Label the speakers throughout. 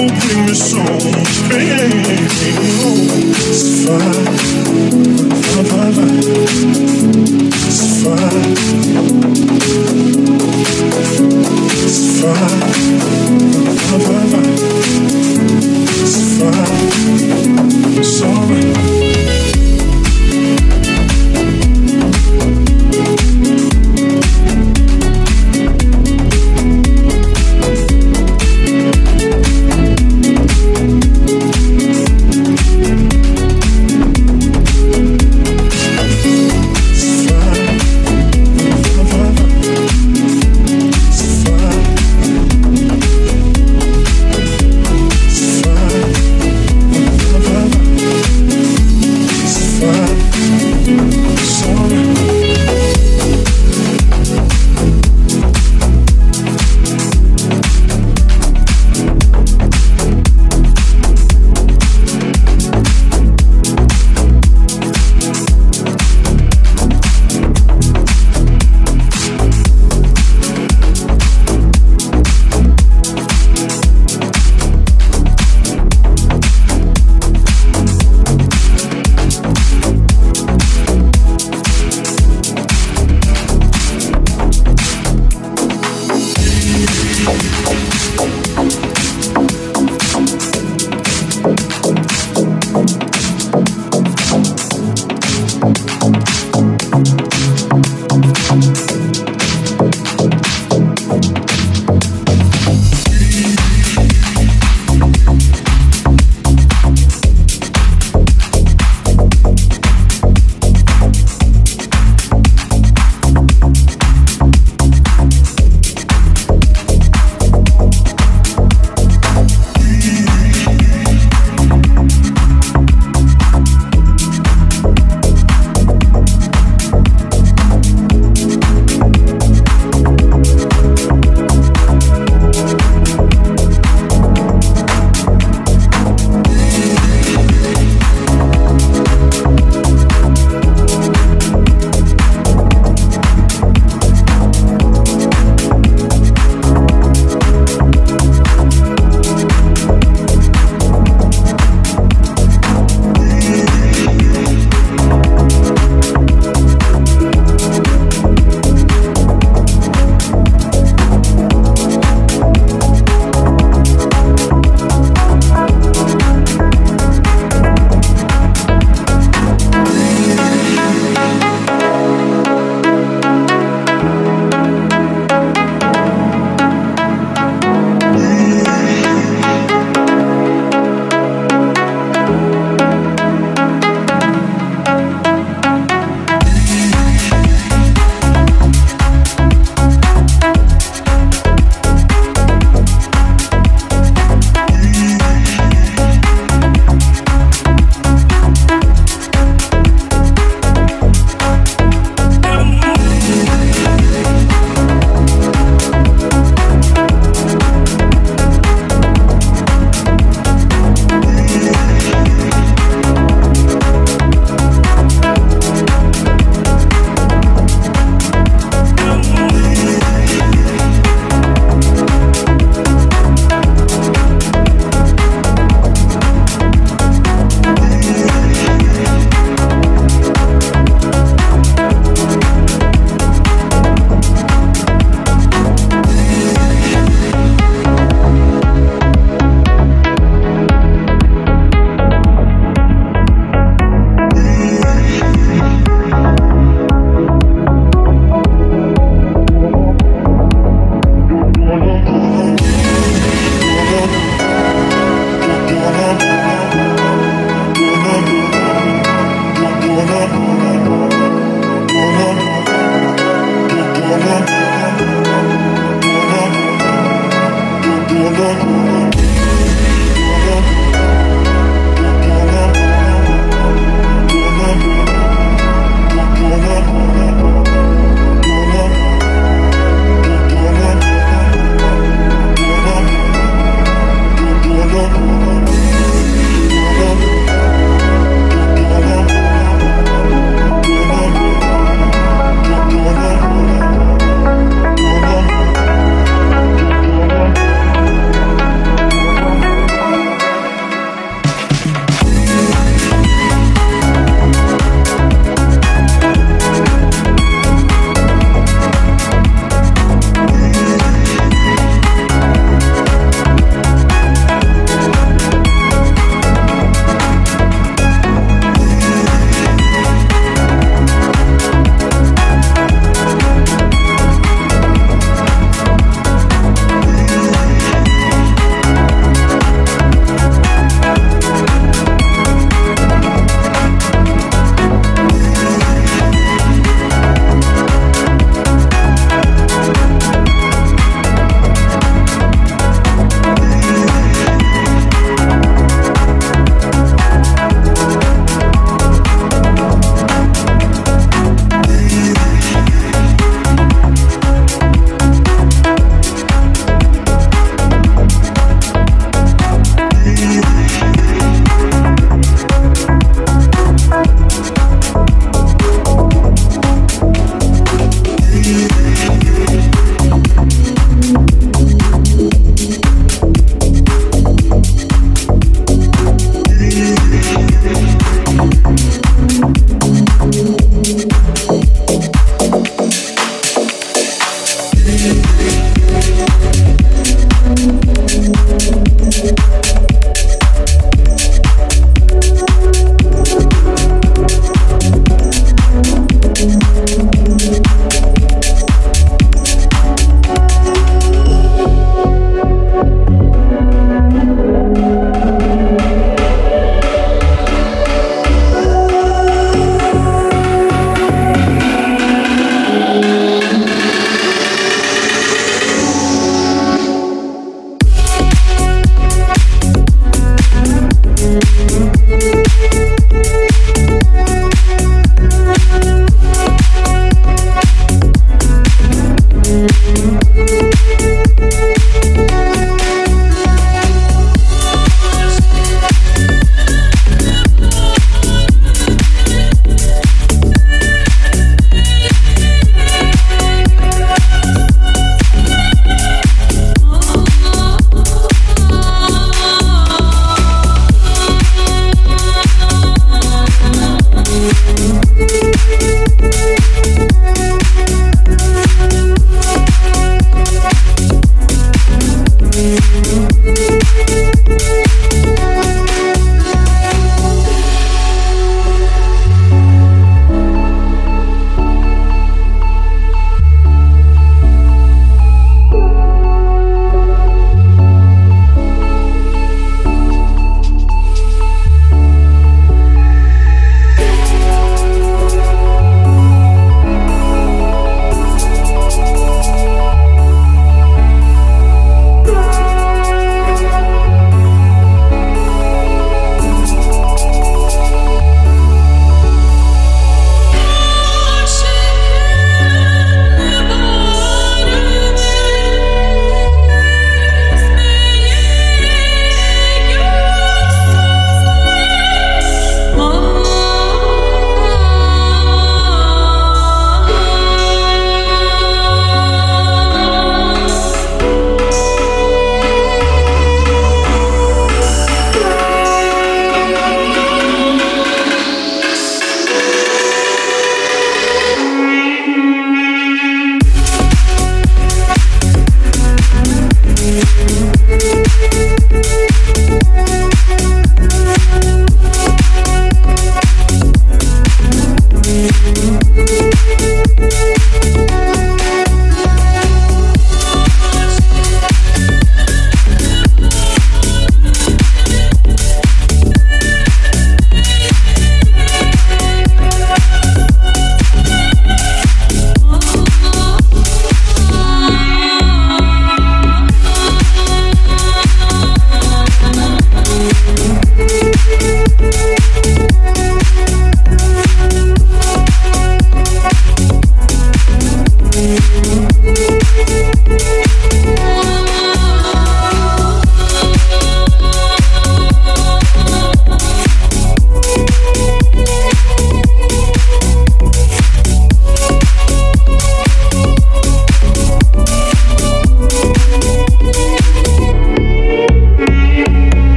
Speaker 1: It's fine. It's fine. It's fine. It's fine. Sorry.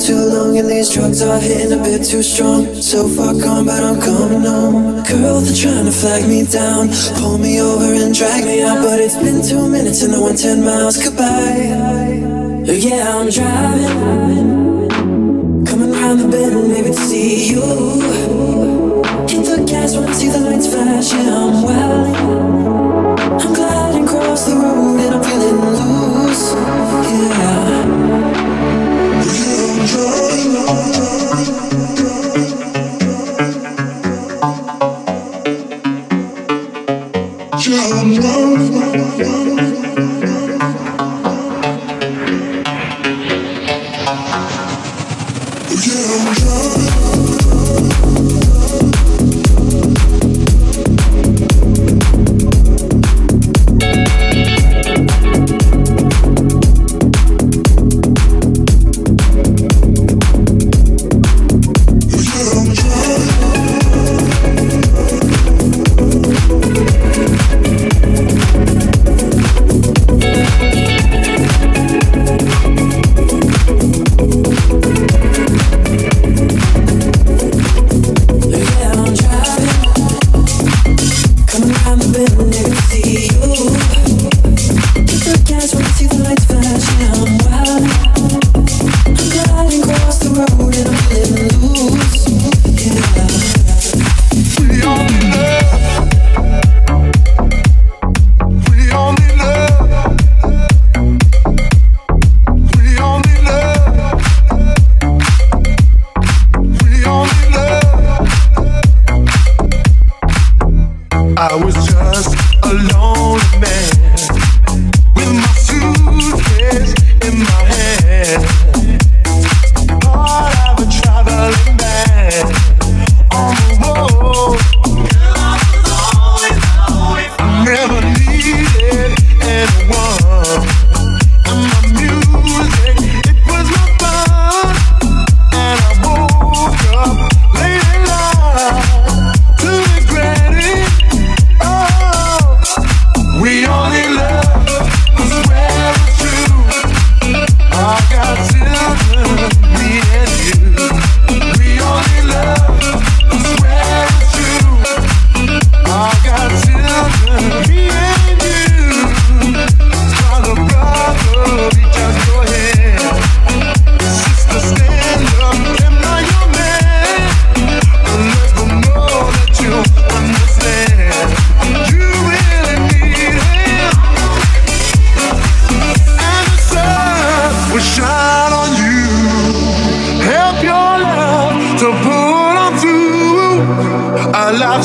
Speaker 1: Too long and these drugs are hitting a bit too strong, so far gone, but I'm coming home. Girl, they're trying to flag me down, pull me over and drag me out, but it's been two minutes and I went ten miles. Goodbye. Yeah, I'm driving, coming around the bend, maybe to see you. Hit the gas when I see the lights flash, yeah, I'm wilding. I'm gliding across the road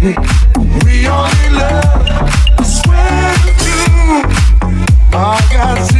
Speaker 2: I got to.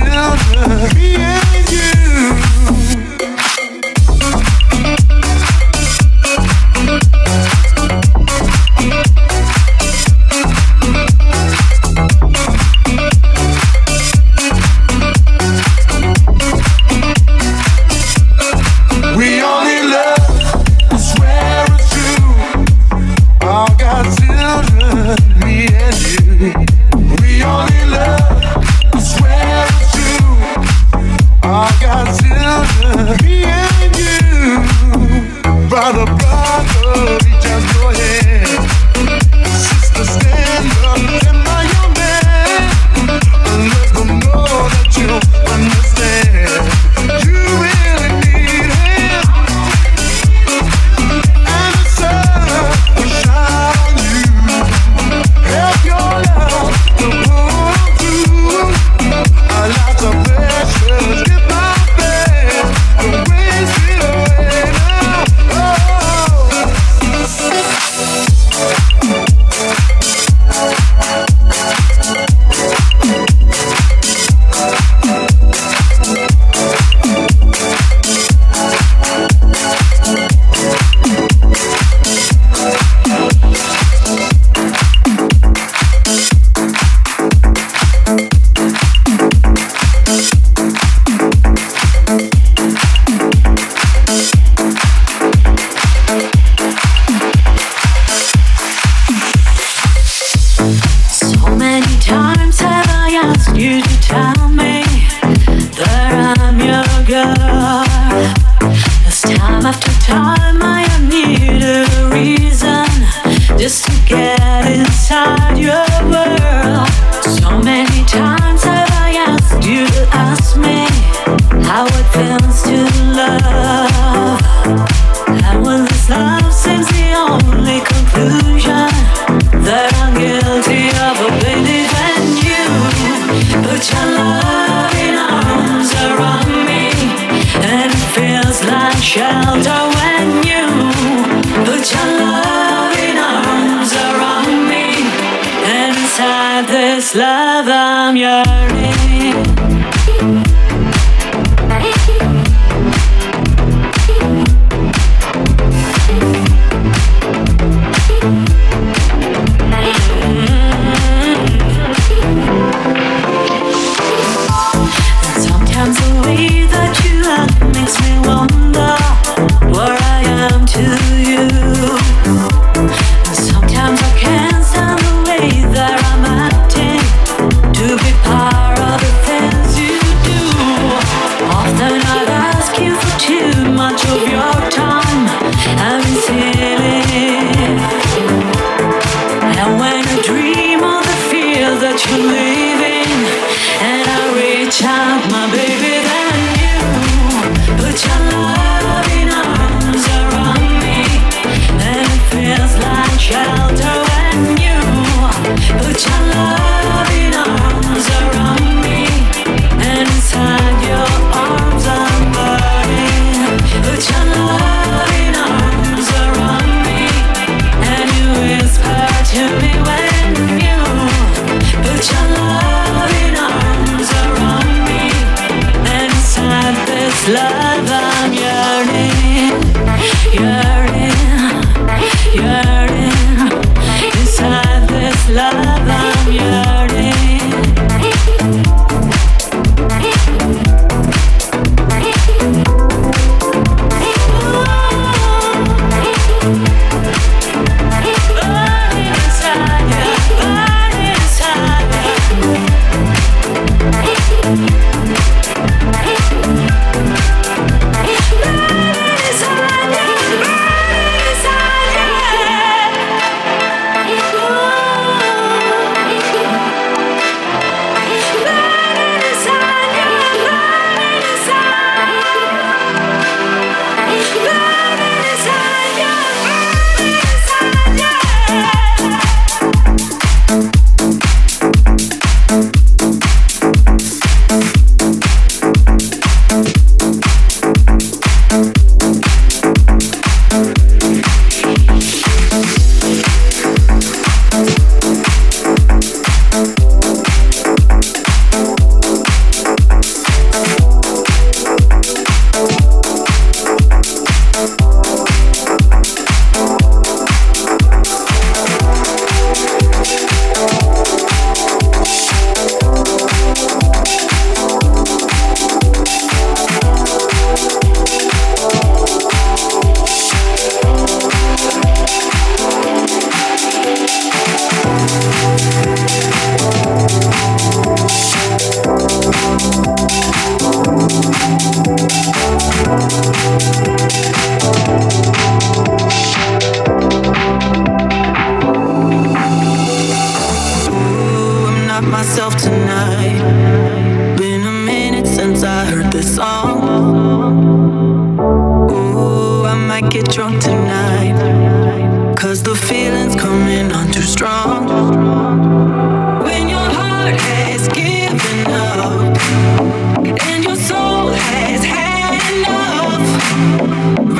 Speaker 2: Oh,